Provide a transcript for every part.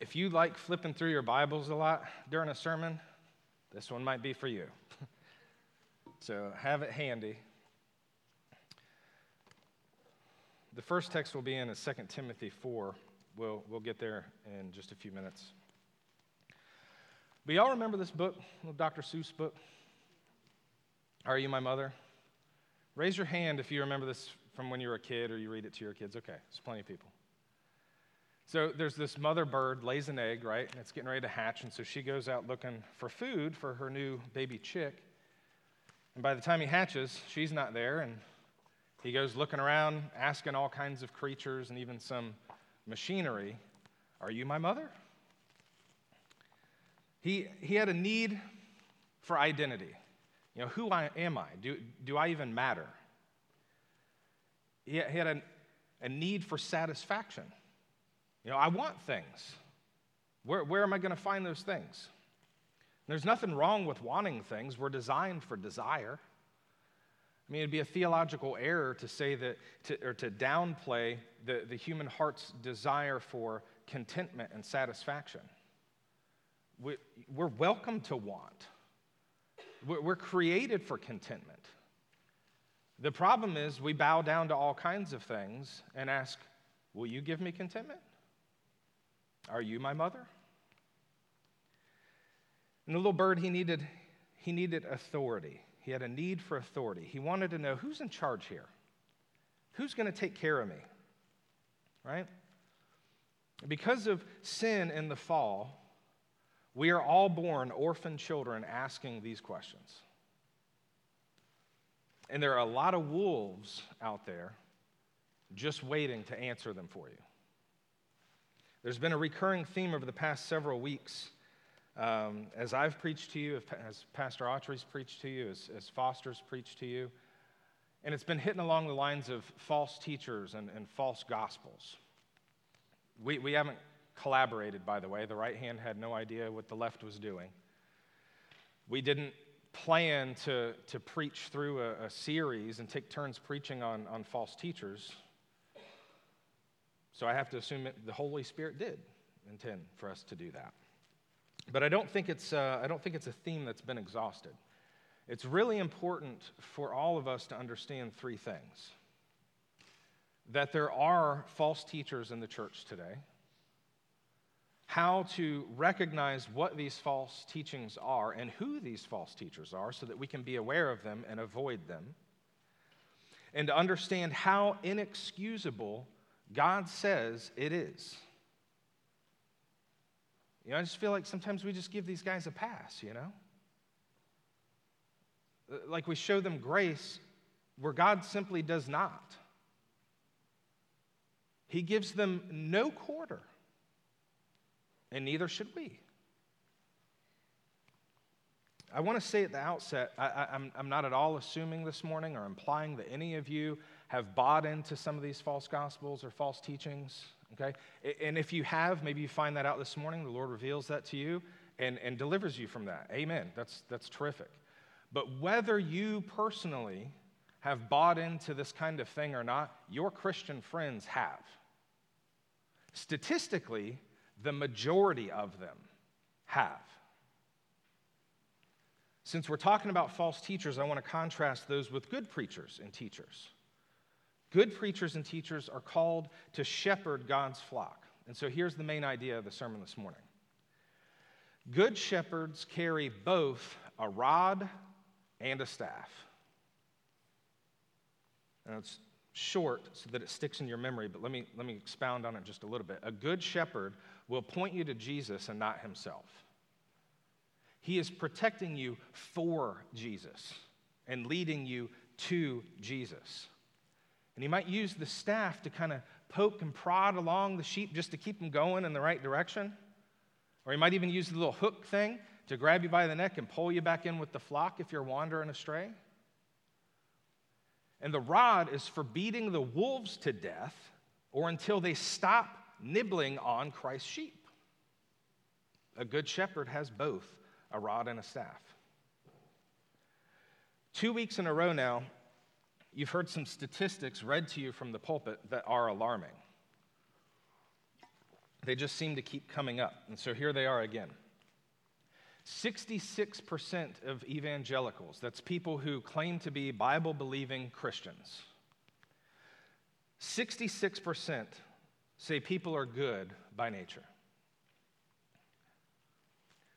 if you like flipping through your Bibles a lot during a sermon, this one might be for you. so have it handy. The first text will be in 2 Timothy 4. We'll, we'll get there in just a few minutes. But y'all remember this book, Dr. Seuss book? Are You My Mother? Raise your hand if you remember this from when you were a kid or you read it to your kids. Okay, there's plenty of people. So there's this mother bird lays an egg, right? And it's getting ready to hatch. And so she goes out looking for food for her new baby chick. And by the time he hatches, she's not there. And he goes looking around, asking all kinds of creatures and even some machinery, Are you my mother? He, he had a need for identity. You know, who I, am I? Do, do I even matter? He, he had a, a need for satisfaction. You know, I want things. Where, where am I going to find those things? There's nothing wrong with wanting things. We're designed for desire. I mean, it'd be a theological error to say that, to, or to downplay the, the human heart's desire for contentment and satisfaction. We, we're welcome to want, we're created for contentment. The problem is we bow down to all kinds of things and ask, Will you give me contentment? Are you my mother? And the little bird, he needed, he needed authority. He had a need for authority. He wanted to know who's in charge here? Who's going to take care of me? Right? Because of sin and the fall, we are all born orphan children asking these questions. And there are a lot of wolves out there just waiting to answer them for you. There's been a recurring theme over the past several weeks um, as I've preached to you, as Pastor Autry's preached to you, as, as Foster's preached to you. And it's been hitting along the lines of false teachers and, and false gospels. We, we haven't collaborated, by the way. The right hand had no idea what the left was doing. We didn't plan to, to preach through a, a series and take turns preaching on, on false teachers. So I have to assume the Holy Spirit did intend for us to do that. But I don't think it's, uh, I don't think it's a theme that's been exhausted. It's really important for all of us to understand three things that there are false teachers in the church today, how to recognize what these false teachings are and who these false teachers are so that we can be aware of them and avoid them, and to understand how inexcusable God says it is. You know, I just feel like sometimes we just give these guys a pass, you know? Uh, like we show them grace where God simply does not. He gives them no quarter, and neither should we. I want to say at the outset, I, am not at all assuming this morning or implying that any of you have bought into some of these false gospels or false teachings, okay? And if you have, maybe you find that out this morning, the Lord reveals that to you and, and delivers you from that. Amen. That's, that's terrific. But whether you personally have bought into this kind of thing or not, your Christian friends have. Statistically, the majority of them have. Since we're talking about false teachers, I want to contrast those with good preachers and teachers. Good preachers and teachers are called to shepherd God's flock. And so here's the main idea of the sermon this morning Good shepherds carry both a rod and a staff. And it's short so that it sticks in your memory, but let me, let me expound on it just a little bit. A good shepherd will point you to Jesus and not himself. He is protecting you for Jesus and leading you to Jesus. And he might use the staff to kind of poke and prod along the sheep just to keep them going in the right direction. Or he might even use the little hook thing to grab you by the neck and pull you back in with the flock if you're wandering astray. And the rod is for beating the wolves to death or until they stop nibbling on Christ's sheep. A good shepherd has both a rod and a staff. Two weeks in a row now, you've heard some statistics read to you from the pulpit that are alarming. they just seem to keep coming up. And so here they are again. 66% of evangelicals, that's people who claim to be Bible believing Christians, 66% say people are good by nature.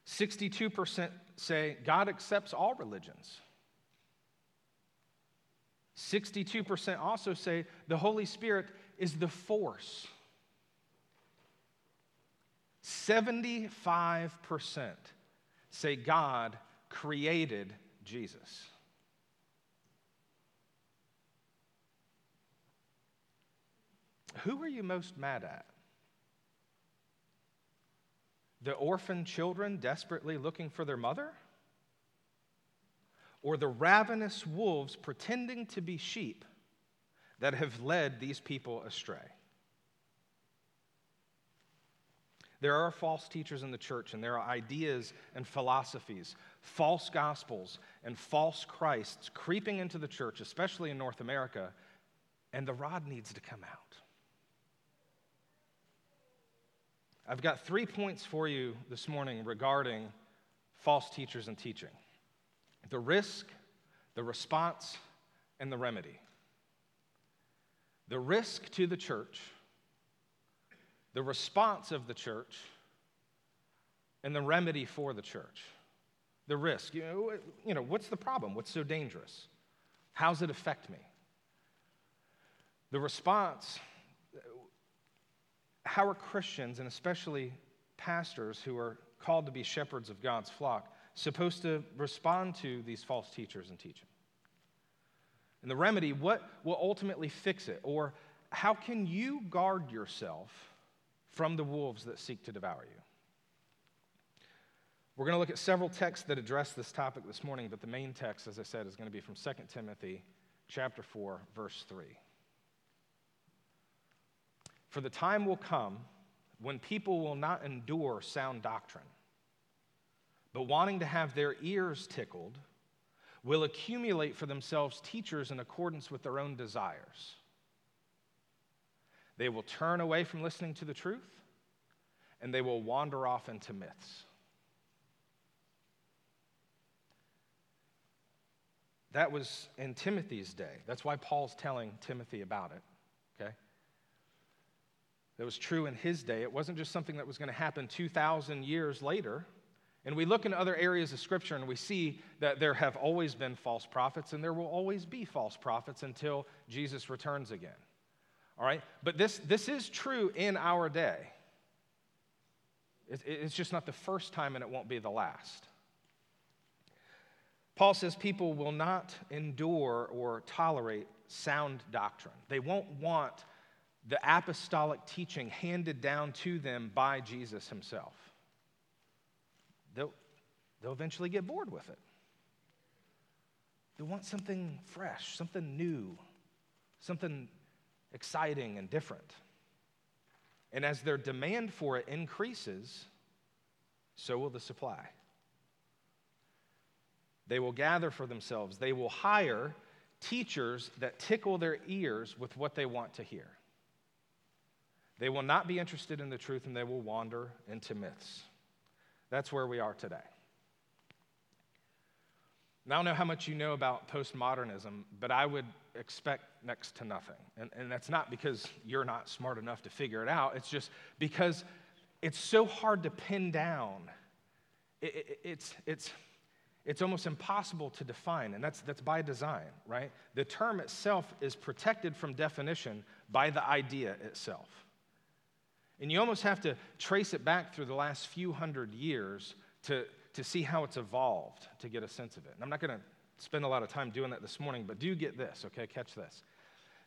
62% say God accepts all religions. 62% also say the Holy Spirit is the force. 75% say God created Jesus. Who are you most mad at? The orphan children desperately looking for their mother? Or the ravenous wolves pretending to be sheep that have led these people astray? There are false teachers in the church, and there are ideas and philosophies, false gospels, and false Christs creeping into the church, especially in North America, and the rod needs to come out. I've got three points for you this morning regarding false teachers and teaching the risk, the response, and the remedy. The risk to the church, the response of the church, and the remedy for the church. The risk, you know, you know what's the problem? What's so dangerous? How's it affect me? The response how are Christians, and especially pastors who are called to be shepherds of God's flock, supposed to respond to these false teachers and teaching? And the remedy, what will ultimately fix it? Or how can you guard yourself from the wolves that seek to devour you? We're going to look at several texts that address this topic this morning, but the main text, as I said, is going to be from 2 Timothy chapter 4, verse 3. For the time will come when people will not endure sound doctrine, but wanting to have their ears tickled, will accumulate for themselves teachers in accordance with their own desires. They will turn away from listening to the truth, and they will wander off into myths. That was in Timothy's day. That's why Paul's telling Timothy about it, okay? that was true in his day. It wasn't just something that was going to happen 2,000 years later. And we look in other areas of Scripture and we see that there have always been false prophets and there will always be false prophets until Jesus returns again. All right? But this, this is true in our day. It, it's just not the first time and it won't be the last. Paul says people will not endure or tolerate sound doctrine. They won't want the apostolic teaching handed down to them by Jesus himself. They'll, they'll eventually get bored with it. They want something fresh, something new, something exciting and different. And as their demand for it increases, so will the supply. They will gather for themselves, they will hire teachers that tickle their ears with what they want to hear. They will not be interested in the truth and they will wander into myths. That's where we are today. Now, I don't know how much you know about postmodernism, but I would expect next to nothing. And, and that's not because you're not smart enough to figure it out, it's just because it's so hard to pin down. It, it, it's, it's, it's almost impossible to define, and that's, that's by design, right? The term itself is protected from definition by the idea itself. And you almost have to trace it back through the last few hundred years to, to see how it's evolved to get a sense of it. And I'm not going to spend a lot of time doing that this morning, but do get this, okay? Catch this.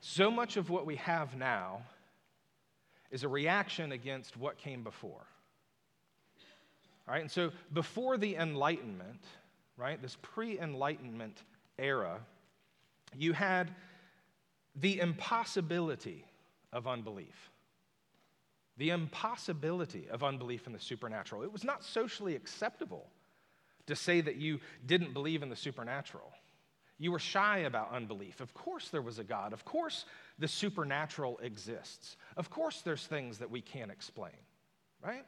So much of what we have now is a reaction against what came before. All right, and so before the Enlightenment, right, this pre Enlightenment era, you had the impossibility of unbelief the impossibility of unbelief in the supernatural. It was not socially acceptable to say that you didn't believe in the supernatural. You were shy about unbelief. Of course, there was a God. Of course, the supernatural exists. Of course, there's things that we can't explain. right?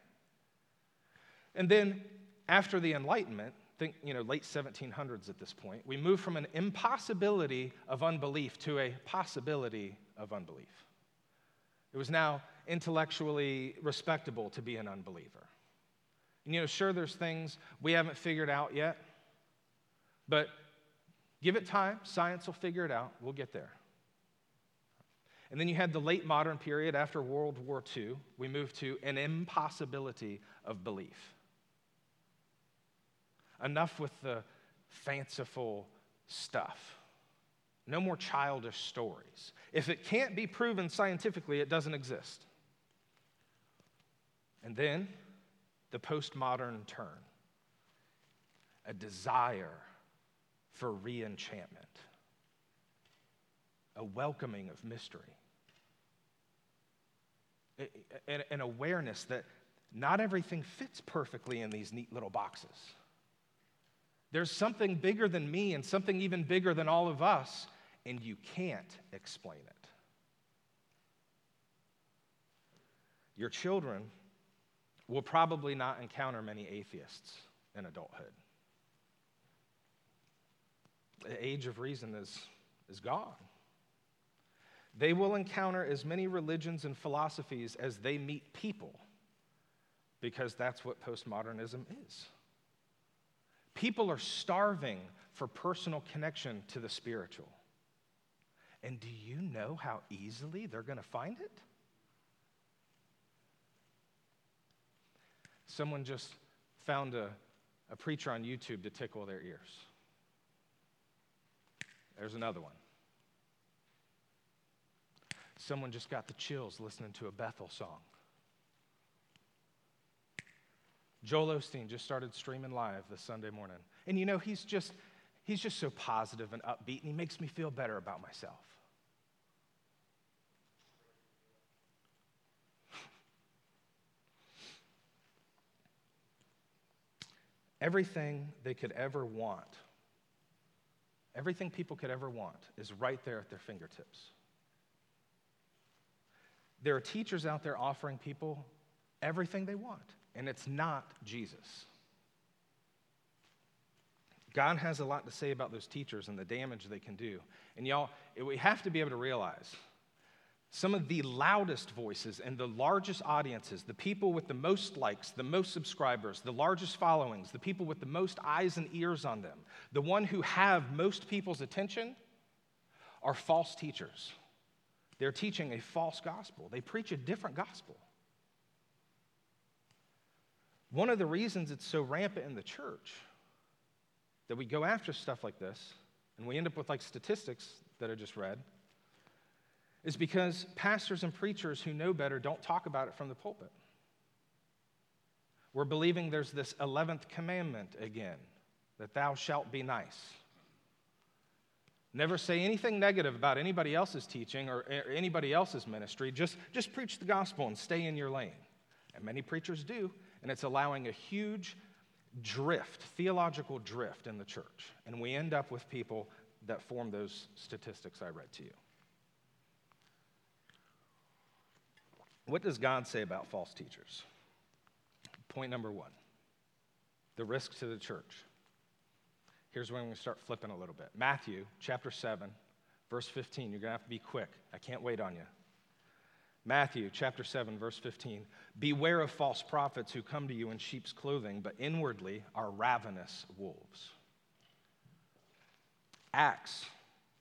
And then after the Enlightenment, think, you know, late 1700s at this point, we move from an impossibility of unbelief to a possibility of unbelief. It was now intellectually respectable to be an unbeliever. And, you know, sure, there's things we haven't figured out yet, but give it time. Science will figure it out. We'll get there. And then you had the late modern period after World War II. We moved to an impossibility of belief. Enough with the fanciful stuff. No more childish stories. If it can't be proven scientifically, it doesn't exist. And then the postmodern turn a desire for re enchantment, a welcoming of mystery, an awareness that not everything fits perfectly in these neat little boxes. There's something bigger than me and something even bigger than all of us, and you can't explain it. Your children will probably not encounter many atheists in adulthood. The age of reason is, is gone. They will encounter as many religions and philosophies as they meet people, because that's what postmodernism is. People are starving for personal connection to the spiritual. And do you know how easily they're going to find it? Someone just found a, a preacher on YouTube to tickle their ears. There's another one. Someone just got the chills listening to a Bethel song. Joel Osteen just started streaming live this Sunday morning. And you know, he's just he's just so positive and upbeat and he makes me feel better about myself. Everything they could ever want, everything people could ever want, is right there at their fingertips. There are teachers out there offering people everything they want and it's not Jesus. God has a lot to say about those teachers and the damage they can do. And y'all, we have to be able to realize some of the loudest voices and the largest audiences, the people with the most likes, the most subscribers, the largest followings, the people with the most eyes and ears on them, the one who have most people's attention are false teachers. They're teaching a false gospel. They preach a different gospel. One of the reasons it's so rampant in the church that we go after stuff like this and we end up with like statistics that I just read is because pastors and preachers who know better don't talk about it from the pulpit. We're believing there's this 11th commandment again that thou shalt be nice. Never say anything negative about anybody else's teaching or anybody else's ministry. Just, just preach the gospel and stay in your lane. And many preachers do and it's allowing a huge drift, theological drift in the church. And we end up with people that form those statistics I read to you. What does God say about false teachers? Point number one the risk to the church. Here's where I'm going to start flipping a little bit. Matthew chapter 7, verse 15. You're going to have to be quick. I can't wait on you. Matthew chapter 7, verse 15. Beware of false prophets who come to you in sheep's clothing, but inwardly are ravenous wolves. Acts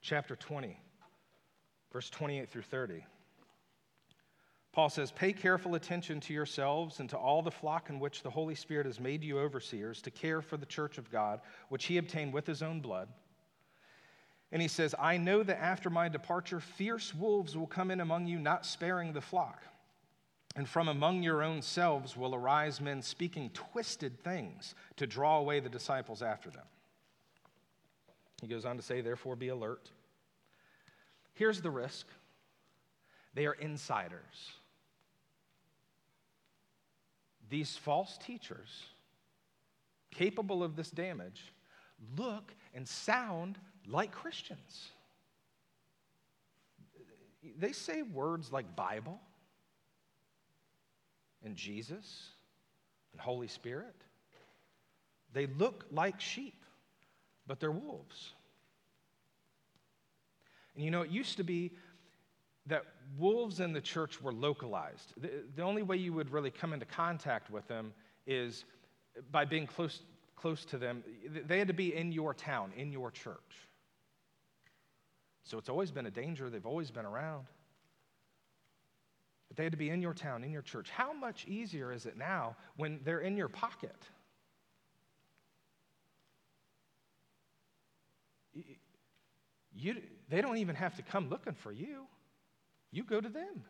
chapter 20, verse 28 through 30. Paul says, Pay careful attention to yourselves and to all the flock in which the Holy Spirit has made you overseers to care for the church of God, which he obtained with his own blood. And he says, I know that after my departure, fierce wolves will come in among you, not sparing the flock. And from among your own selves will arise men speaking twisted things to draw away the disciples after them. He goes on to say, therefore, be alert. Here's the risk they are insiders. These false teachers, capable of this damage, look and sound like Christians. They say words like Bible. and Jesus and Holy Spirit. They look like sheep, but they're wolves. And you know, it used to be that wolves in the church were localized. The, the, only way you would really come into contact with them is by being close, close to them. They had to be in your town, in your church. So it's always been a danger, they've always been around. But they had to be in your town, in your church. How much easier is it now when they're in your pocket? You, they don't even have to come looking for you. You go to them.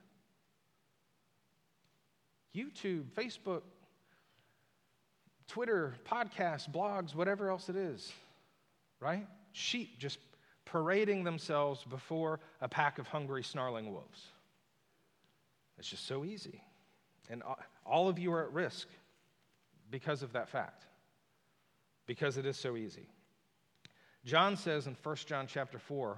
YouTube, Facebook, Twitter, podcasts, blogs, whatever else it is, right? Sheep just parading themselves before a pack of hungry, snarling wolves. It's just so easy. And all of you are at risk because of that fact, because it is so easy. John says in 1 John chapter 4,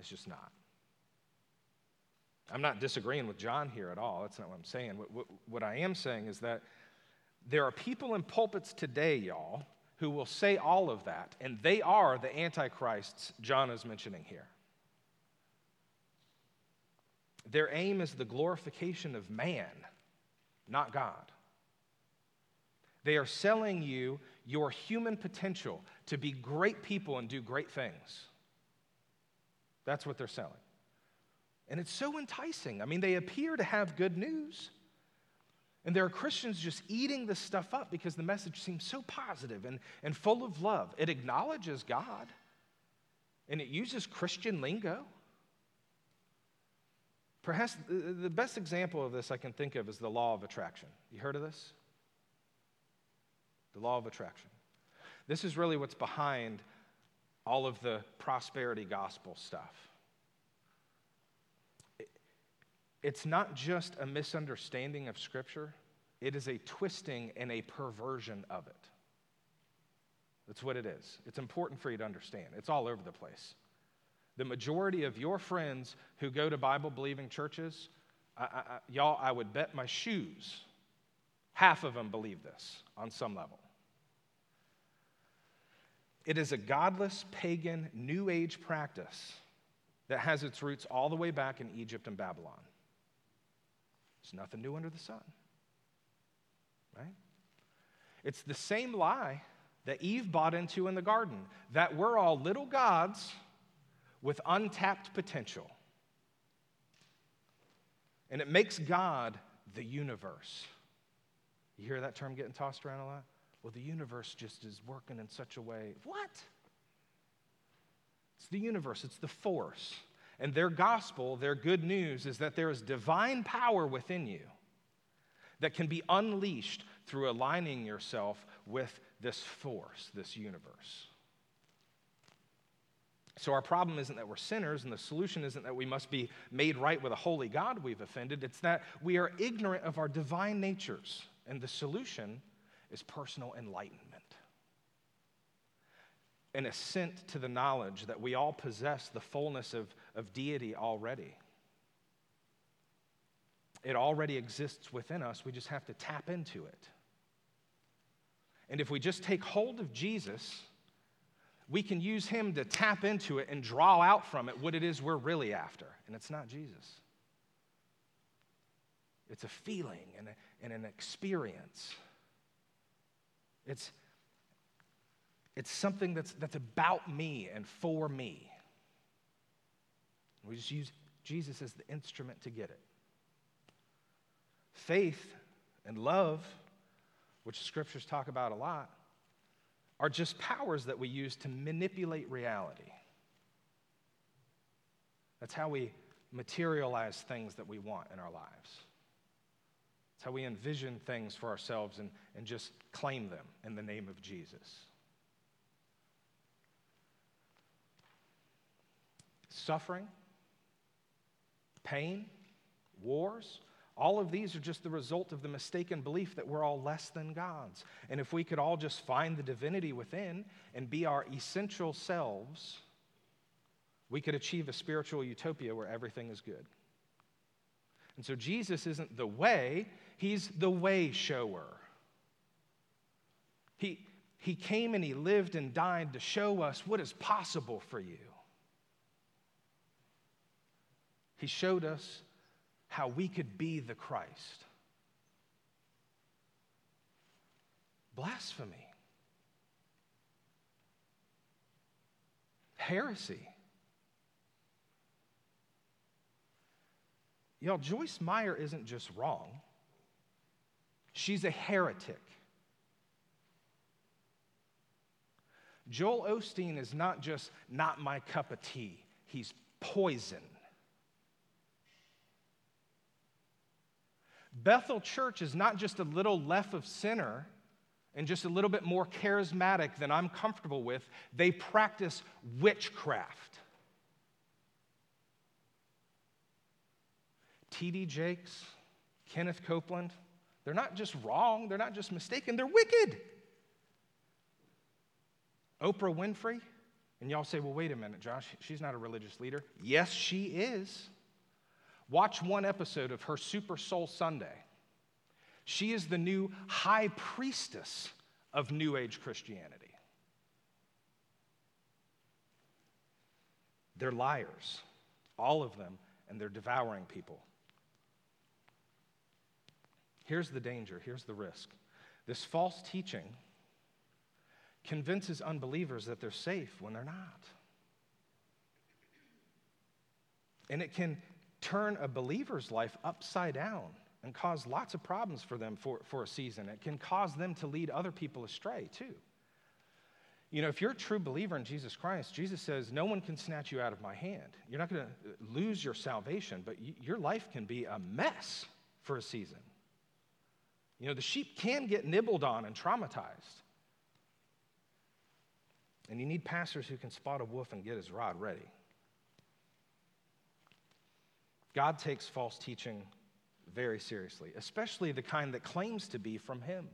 It's just not. I'm not disagreeing with John here at all. That's not what I'm saying. What, what, what, I am saying is that there are people in pulpits today, y'all, who will say all of that, and they are the antichrists John is mentioning here. Their aim is the glorification of man, not God. They are selling you your human potential to be great people and do great things. That's what they're selling. And it's so enticing. I mean, they appear to have good news. And there are Christians just eating this stuff up because the message seems so positive and, and full of love. It acknowledges God and it uses Christian lingo. Perhaps the best example of this I can think of is the law of attraction. You heard of this? The law of attraction. This is really what's behind all of the prosperity gospel stuff. It's not just a misunderstanding of Scripture, it is a twisting and a perversion of it. That's what it is. It's important for you to understand. It's all over the place. The majority of your friends who go to Bible believing churches, I, I, y'all, I would bet my shoes, half of them believe this on some level. It is a godless, pagan, New Age practice that has its roots all the way back in Egypt and Babylon. There's nothing new under the sun. Right? It's the same lie that Eve bought into in the garden that we're all little gods with untapped potential. And it makes God the universe. You hear that term getting tossed around a lot? Well, the universe just is working in such a way. What? It's the universe, it's the force. And their gospel, their good news, is that there is divine power within you that can be unleashed through aligning yourself with this force, this universe. So, our problem isn't that we're sinners, and the solution isn't that we must be made right with a holy God we've offended. It's that we are ignorant of our divine natures. And the solution is personal enlightenment an ascent to the knowledge that we all possess the fullness of, of deity already. It already exists within us, we just have to tap into it. And if we just take hold of Jesus, we can use him to tap into it and draw out from it what it is we're really after. And it's not Jesus, it's a feeling and, a, and an experience. It's, it's something that's, that's about me and for me. We just use Jesus as the instrument to get it. Faith and love, which scriptures talk about a lot, are just powers that we use to manipulate reality. That's how we materialize things that we want in our lives. It's how we envision things for ourselves and, and just claim them in the name of Jesus. Suffering, pain, wars, all of these are just the result of the mistaken belief that we're all less than gods. And if we could all just find the divinity within and be our essential selves, we could achieve a spiritual utopia where everything is good. And so Jesus isn't the way, he's the way shower. He, he came and he lived and died to show us what is possible for you. He showed us how we could be the Christ. Blasphemy, heresy. Y'all, Joyce Meyer isn't just wrong, she's a heretic. Joel Osteen is not just not my cup of tea, he's poison. Bethel Church is not just a little left of center and just a little bit more charismatic than I'm comfortable with. They practice witchcraft. T.D. Jakes, Kenneth Copeland, they're not just wrong, they're not just mistaken, they're wicked. Oprah Winfrey, and y'all say, well, wait a minute, Josh, she's not a religious leader. Yes, she is. Watch one episode of her Super Soul Sunday. She is the new high priestess of New Age Christianity. They're liars, all of them, and they're devouring people. Here's the danger, here's the risk. This false teaching convinces unbelievers that they're safe when they're not. And it can turn a believer's life upside down and cause lots of problems for them for, for a season. It can cause them to lead other people astray, too. You know, if you're a true believer in Jesus Christ, Jesus says, No one can snatch you out of my hand. You're not going to lose your salvation, but y- your life can be a mess for a season. You know, the sheep can get nibbled on and traumatized. And you need pastors who can spot a wolf and get his rod ready. God takes false teaching very seriously, especially the kind that claims to be from Him.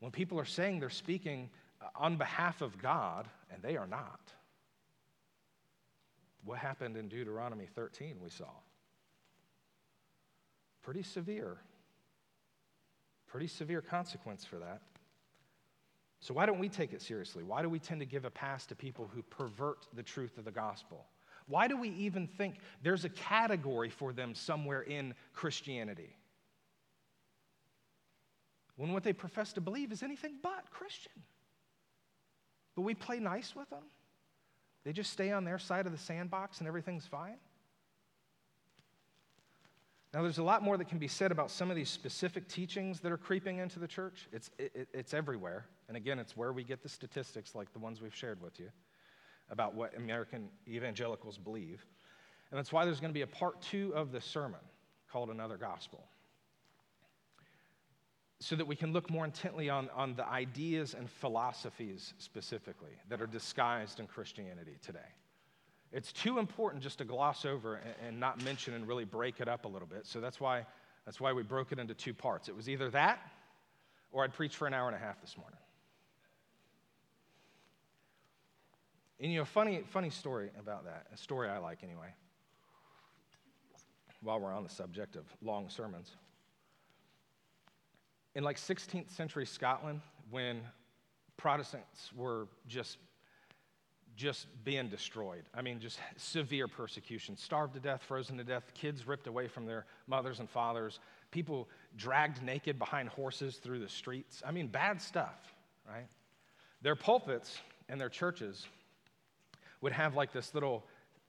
When people are saying they're speaking uh, on behalf of God, and they are not. What happened in Deuteronomy 13 we saw? Pretty severe. Pretty severe consequence for that. So, why don't we take it seriously? Why do we tend to give a pass to people who pervert the truth of the gospel? Why do we even think there's a category for them somewhere in Christianity? When what they profess to believe is anything but Christian. But we play nice with them. They just stay on their side of the sandbox and everything's fine. Now, there's a lot more that can be said about some of these specific teachings that are creeping into the church. It's, it, it's everywhere. And again, it's where we get the statistics like the ones we've shared with you about what American evangelicals believe. And that's why there's going to be a part two of the sermon called Another Gospel. So that we can look more intently on, on the ideas and philosophies specifically that are disguised in Christianity today. It's too important just to gloss over and, and not mention and really break it up a little bit. So that's why, that's why we broke it into two parts. It was either that or I'd preach for an hour and a half this morning. And you know, funny, funny story about that, a story I like anyway, while we're on the subject of long sermons. In like 16th century Scotland, when Protestants were just just being destroyed. I mean, just severe persecution, starved to death, frozen to death, kids ripped away from their mothers and fathers, people dragged naked behind horses through the streets. I mean, bad stuff, right? Their pulpits and their churches would have like this little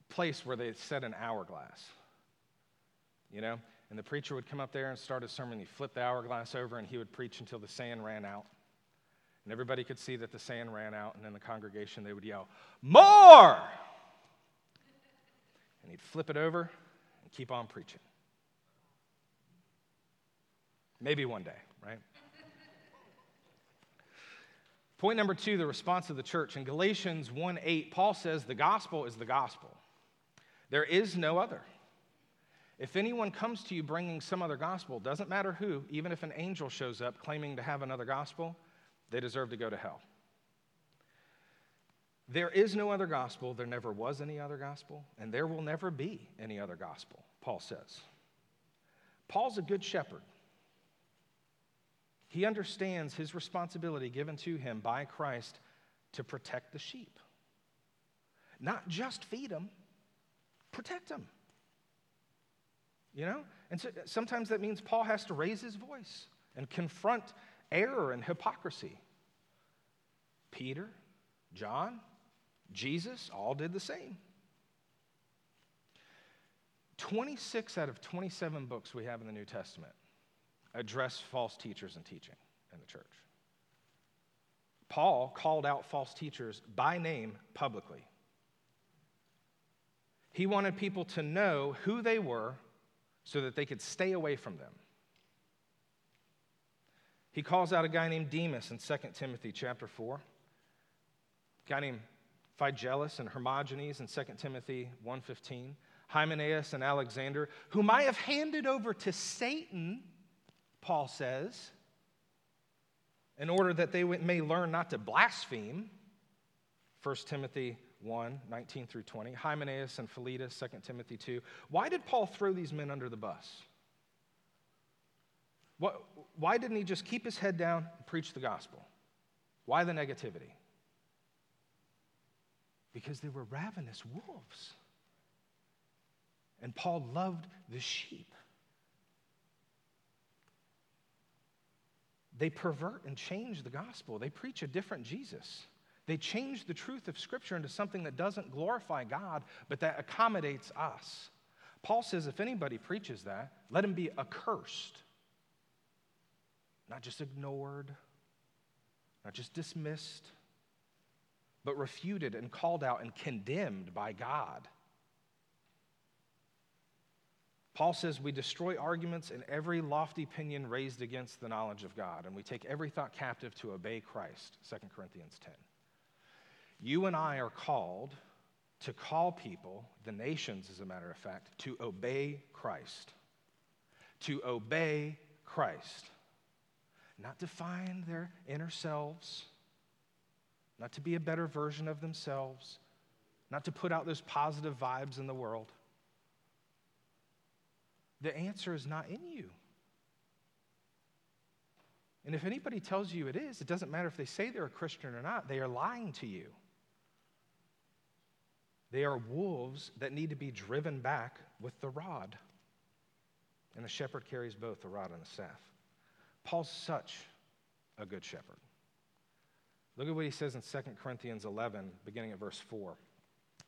place where they set an hourglass, you know? And the preacher would come up there and start a sermon. He'd flip the hourglass over and he would preach until the sand ran out. And everybody could see that the sand ran out. And in the congregation, they would yell, More! And he'd flip it over and keep on preaching. Maybe one day, right? Point number two the response of the church. In Galatians 1 8, Paul says, The gospel is the gospel. There is no other. If anyone comes to you bringing some other gospel, doesn't matter who, even if an angel shows up claiming to have another gospel, they deserve to go to hell. There is no other gospel, there never was any other gospel, and there will never be any other gospel, Paul says. Paul's a good shepherd. He understands his responsibility given to him by Christ to protect the sheep. Not just feed them, protect them. You know? And so sometimes that means Paul has to raise his voice and confront error and hypocrisy. Peter, John, Jesus all did the same. 26 out of 27 books we have in the New Testament address false teachers and teaching in the church. Paul called out false teachers by name publicly. He wanted people to know who they were so that they could stay away from them. He calls out a guy named Demas in 2 Timothy chapter 4, a guy named Phygelus and Hermogenes in 2 Timothy 1:15, Hymenaeus and Alexander, whom I have handed over to Satan, Paul says, in order that they may learn not to blaspheme. 1 Timothy 1, 19 through 20, Hymenaeus and Philetus, 2 Timothy 2. Why did Paul throw these men under the bus? What, why didn't he just keep his head down and preach the gospel? Why the negativity? because they were ravenous wolves. And Paul loved the sheep. They pervert and change the gospel. They preach a different Jesus. They change the truth of Scripture into something that doesn't glorify God, but that accommodates us. Paul says if anybody preaches that, let him be accursed, not just ignored, not just dismissed but refuted and called out and condemned by God. Paul says we destroy arguments and every lofty opinion raised against the knowledge of God, and we take every thought captive to obey Christ, 2 Corinthians 10. You and I are called to call people, the nations as a matter of fact, to obey Christ. To obey Christ. Not to find their inner selves, not to be a better version of themselves, not to put out those positive vibes in the world. The answer is not in you. And if anybody tells you it is, it doesn't matter if they say they're a Christian or not, they are lying to you. They are wolves that need to be driven back with the rod. And the shepherd carries both the rod and the staff. Paul's such a good shepherd. Look at what he says in 2 Corinthians 11, beginning at verse 4.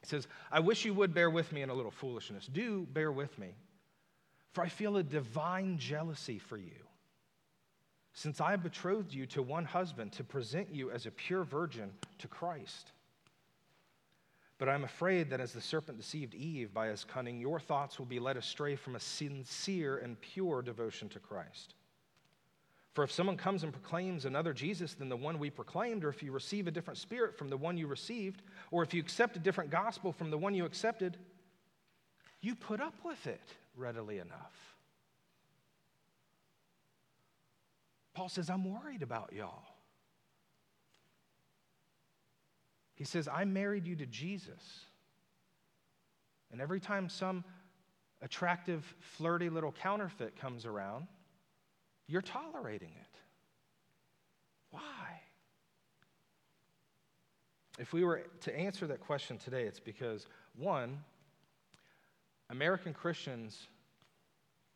He says, I wish you would bear with me in a little foolishness. Do bear with me, for I feel a divine jealousy for you. Since I have betrothed you to one husband to present you as a pure virgin to Christ. But I'm afraid that as the serpent deceived Eve by his cunning, your thoughts will be led astray from a sincere and pure devotion to Christ. For if someone comes and proclaims another Jesus than the one we proclaimed, or if you receive a different spirit from the one you received, or if you accept a different gospel from the one you accepted, you put up with it readily enough. Paul says, I'm worried about y'all. He says, I married you to Jesus. And every time some attractive, flirty little counterfeit comes around, you're tolerating it. Why? If we were to answer that question today, it's because, one, American Christians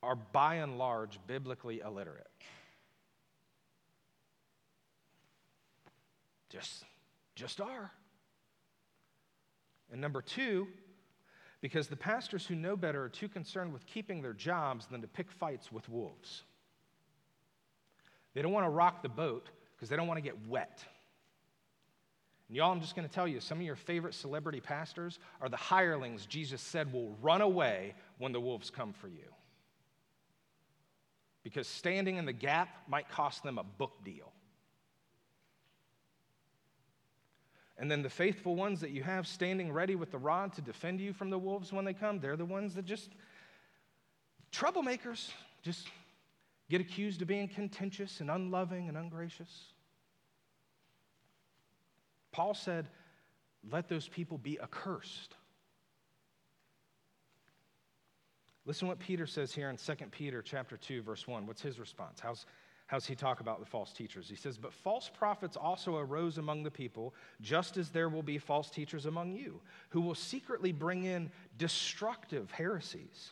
are by and large biblically illiterate. Just, just are. And number two, because the pastors who know better are too concerned with keeping their jobs than to pick fights with wolves. They don't want to rock the boat because they don't want to get wet. And y'all, I'm just going to tell you some of your favorite celebrity pastors are the hirelings Jesus said will run away when the wolves come for you. because standing in the gap might cost them a book deal. And then the faithful ones that you have standing ready with the rod to defend you from the wolves when they come, they're the ones that just, troublemakers, just get accused of being contentious and unloving and ungracious. Paul said, let those people be accursed. Listen what Peter says here in 2 Peter chapter 2, verse 1. What's his response? How's, how's he talk about the false teachers? He says, But false prophets also arose among the people, just as there will be false teachers among you, who will secretly bring in destructive heresies,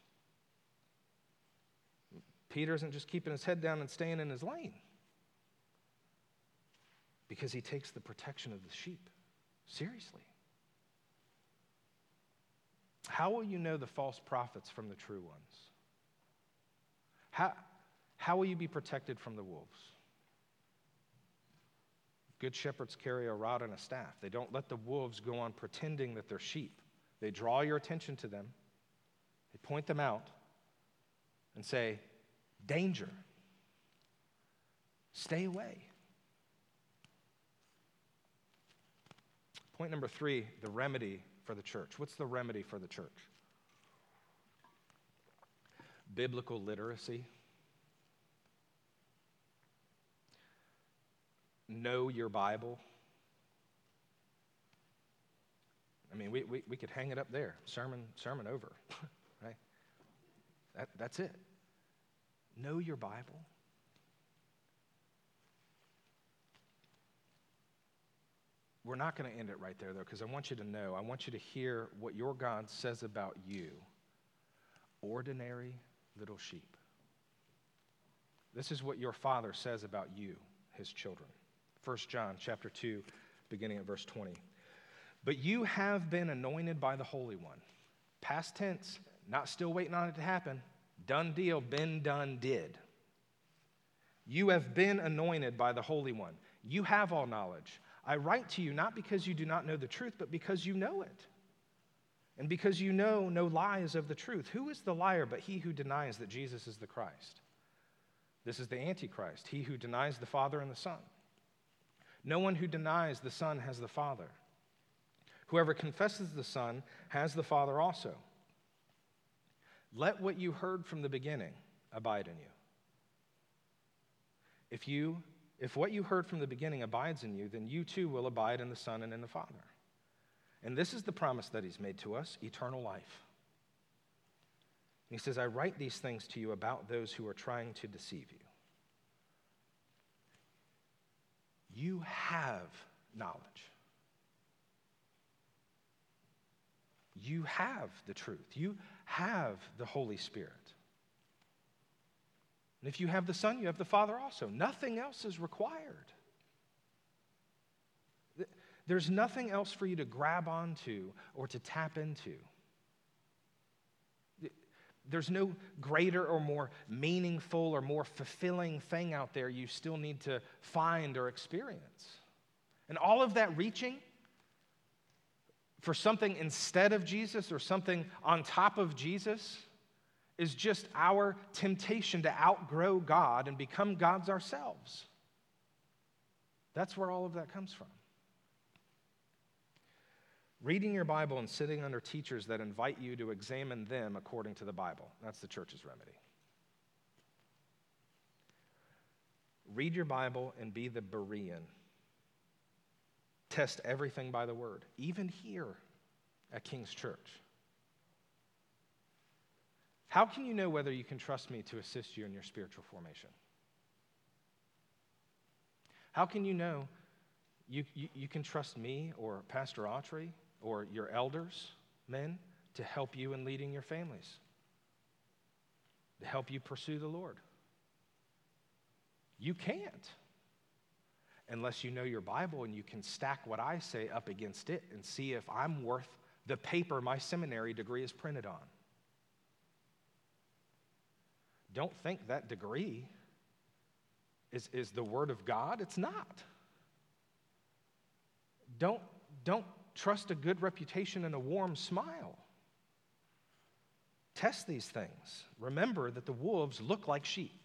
Peter isn't just keeping his head down and staying in his lane because he takes the protection of the sheep seriously. How will you know the false prophets from the true ones? How, how will you be protected from the wolves? Good shepherds carry a rod and a staff. They don't let the wolves go on pretending that they're sheep. They draw your attention to them, they point them out, and say, Danger. Stay away. Point number three the remedy for the church. What's the remedy for the church? Biblical literacy. know your Bible. I mean, we, we, we could hang it up there, sermon, sermon over, right? That, that's it. Know your Bible. We're not going to end it right there, though, because I want you to know, I want you to hear what your God says about you ordinary little sheep. This is what your Father says about you, his children. 1 John chapter 2, beginning at verse 20. But you have been anointed by the Holy One. Past tense, not still waiting on it to happen. Done deal, been done, did. You have been anointed by the Holy One. You have all knowledge. I write to you not because you do not know the truth, but because you know it. And because you know no lies of the truth. Who is the liar but he who denies that Jesus is the Christ? This is the Antichrist, he who denies the Father and the Son. No one who denies the Son has the Father. Whoever confesses the Son has the Father also. Let what you heard from the beginning abide in you. If you if what you heard from the beginning abides in you, then you too will abide in the Son and in the Father. And this is the promise that he's made to us, eternal life. he says, I write these things to you about those who are trying to deceive you. You have knowledge. You have the truth. You have the Holy Spirit. And if you have the Son, you have the Father also. Nothing else is required. There's nothing else for you to grab onto or to tap into. There's no greater or more meaningful or more fulfilling thing out there you still need to find or experience. And all of that reaching for something instead of Jesus or something on top of Jesus is just our temptation to outgrow God and become gods ourselves. That's where all of that comes from. Reading your Bible and sitting under teachers that invite you to examine them according to the Bible. That's the church's remedy. Read your Bible and be the Berean. Test everything by the word, even here at King's Church. How can you know whether you can trust me to assist you in your spiritual formation? How can you know you, you, you can trust me or Pastor Autry or your elders, men, to help you in leading your families, to help you pursue the Lord. You can't. Unless you know your Bible and you can stack what I say up against it and see if I'm worth the paper my seminary degree is printed on. Don't think that degree is, is the Word of God. It's not. Don't, don't trust a good reputation and a warm smile. Test these things. Remember that the wolves look like sheep.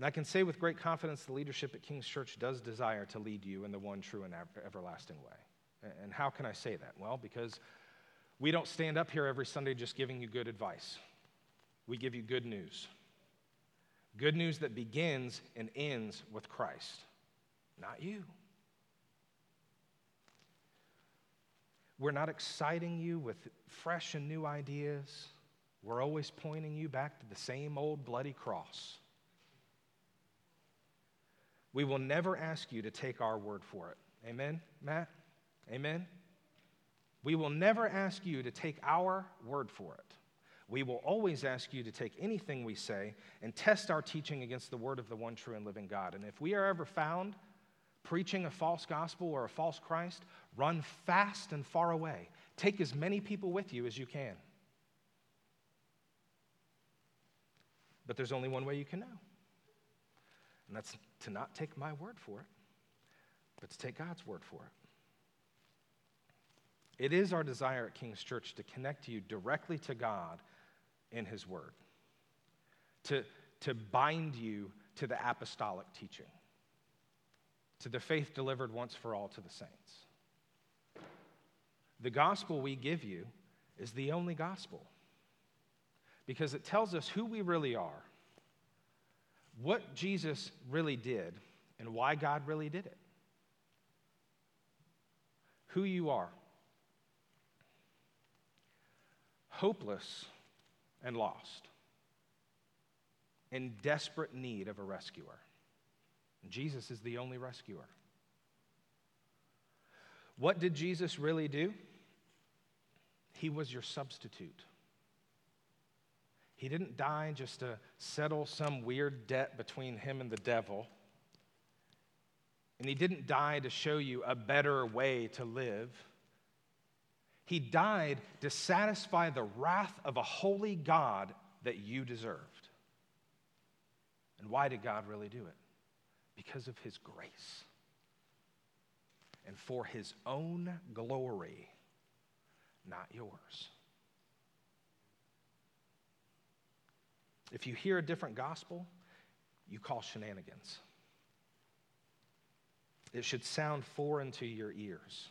And I can say with great confidence the leadership at King's Church does desire to lead you in the one true and everlasting way. And how can I say that? Well, because we don't stand up here every Sunday just giving you good advice. We give you good news. Good news that begins and ends with Christ, not you. We're not exciting you with fresh and new ideas. We're always pointing you back to the same old bloody cross. We will never ask you to take our word for it. Amen, Matt? Amen? We will never ask you to take our word for it. We will always ask you to take anything we say and test our teaching against the word of the one true and living God. And if we are ever found preaching a false gospel or a false Christ, run fast and far away. Take as many people with you as you can. But there's only one way you can know, and that's to not take my word for it, but to take God's word for it. It is our desire at King's Church to connect you directly to God in His Word, to, to bind you to the apostolic teaching, to the faith delivered once for all to the saints. The gospel we give you is the only gospel because it tells us who we really are, what Jesus really did, and why God really did it. Who you are. Hopeless and lost, in desperate need of a rescuer. And Jesus is the only rescuer. What did Jesus really do? He was your substitute. He didn't die just to settle some weird debt between him and the devil. And he didn't die to show you a better way to live. He died to satisfy the wrath of a holy God that you deserved. And why did God really do it? Because of his grace and for his own glory, not yours. If you hear a different gospel, you call shenanigans. It should sound foreign to your ears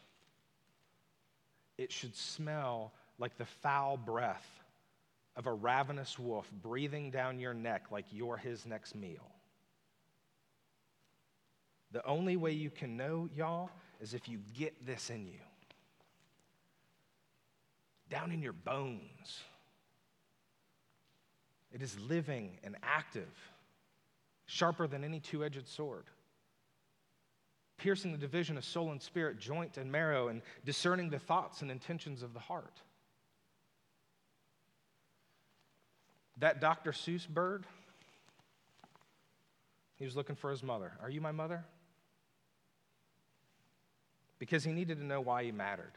it should smell like the foul breath of a ravenous wolf breathing down your neck like you're his next meal. The only way you can know, y'all, is if you get this in you. Down in your bones. It is living and active, sharper than any two edged sword piercing the division of soul and spirit, joint and marrow, and discerning the thoughts and intentions of the heart. That Dr. Seuss bird, he was looking for his mother. Are you my mother? Because he needed to know why he mattered.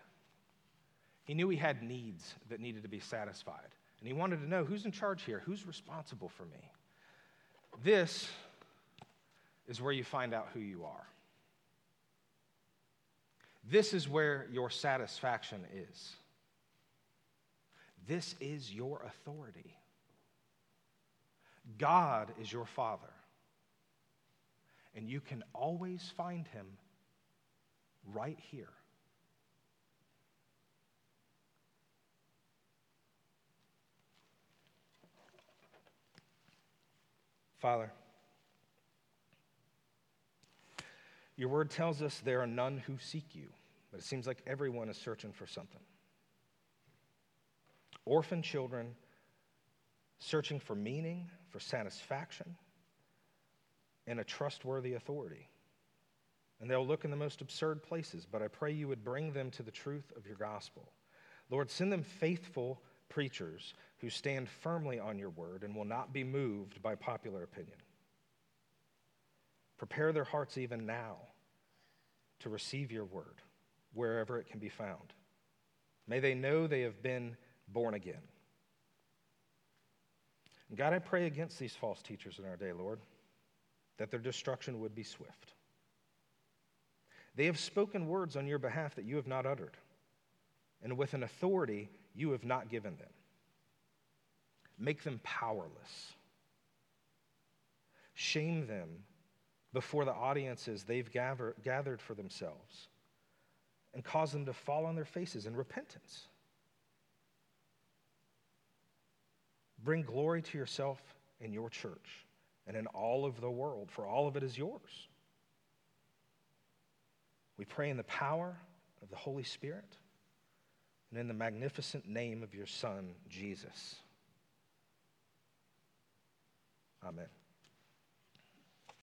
He knew he had needs that needed to be satisfied. And he wanted to know who's in charge here? Who's responsible for me? This is where you find out who you are. This is where your satisfaction is. This is your authority. God is your Father. And you can always find Him right here. Father, Your word tells us there are none who seek you, but it seems like everyone is searching for something. Orphan children searching for meaning, for satisfaction, and a trustworthy authority. And they'll look in the most absurd places, but I pray you would bring them to the truth of your gospel. Lord, send them faithful preachers who stand firmly on your word and will not be moved by popular opinion. Prepare their hearts even now to receive your word wherever it can be found. May they know they have been born again. God, I pray against these false teachers in our day, Lord, that their destruction would be swift. They have spoken words on your behalf that you have not uttered, and with an authority you have not given them. Make them powerless. Shame them before the audiences they've gather, gathered for themselves and cause them to fall on their faces in repentance. Bring glory to yourself and your church and in all of the world, for all of it is yours. We pray in the power of the Holy Spirit and in the magnificent name of your Son, Jesus. Amen.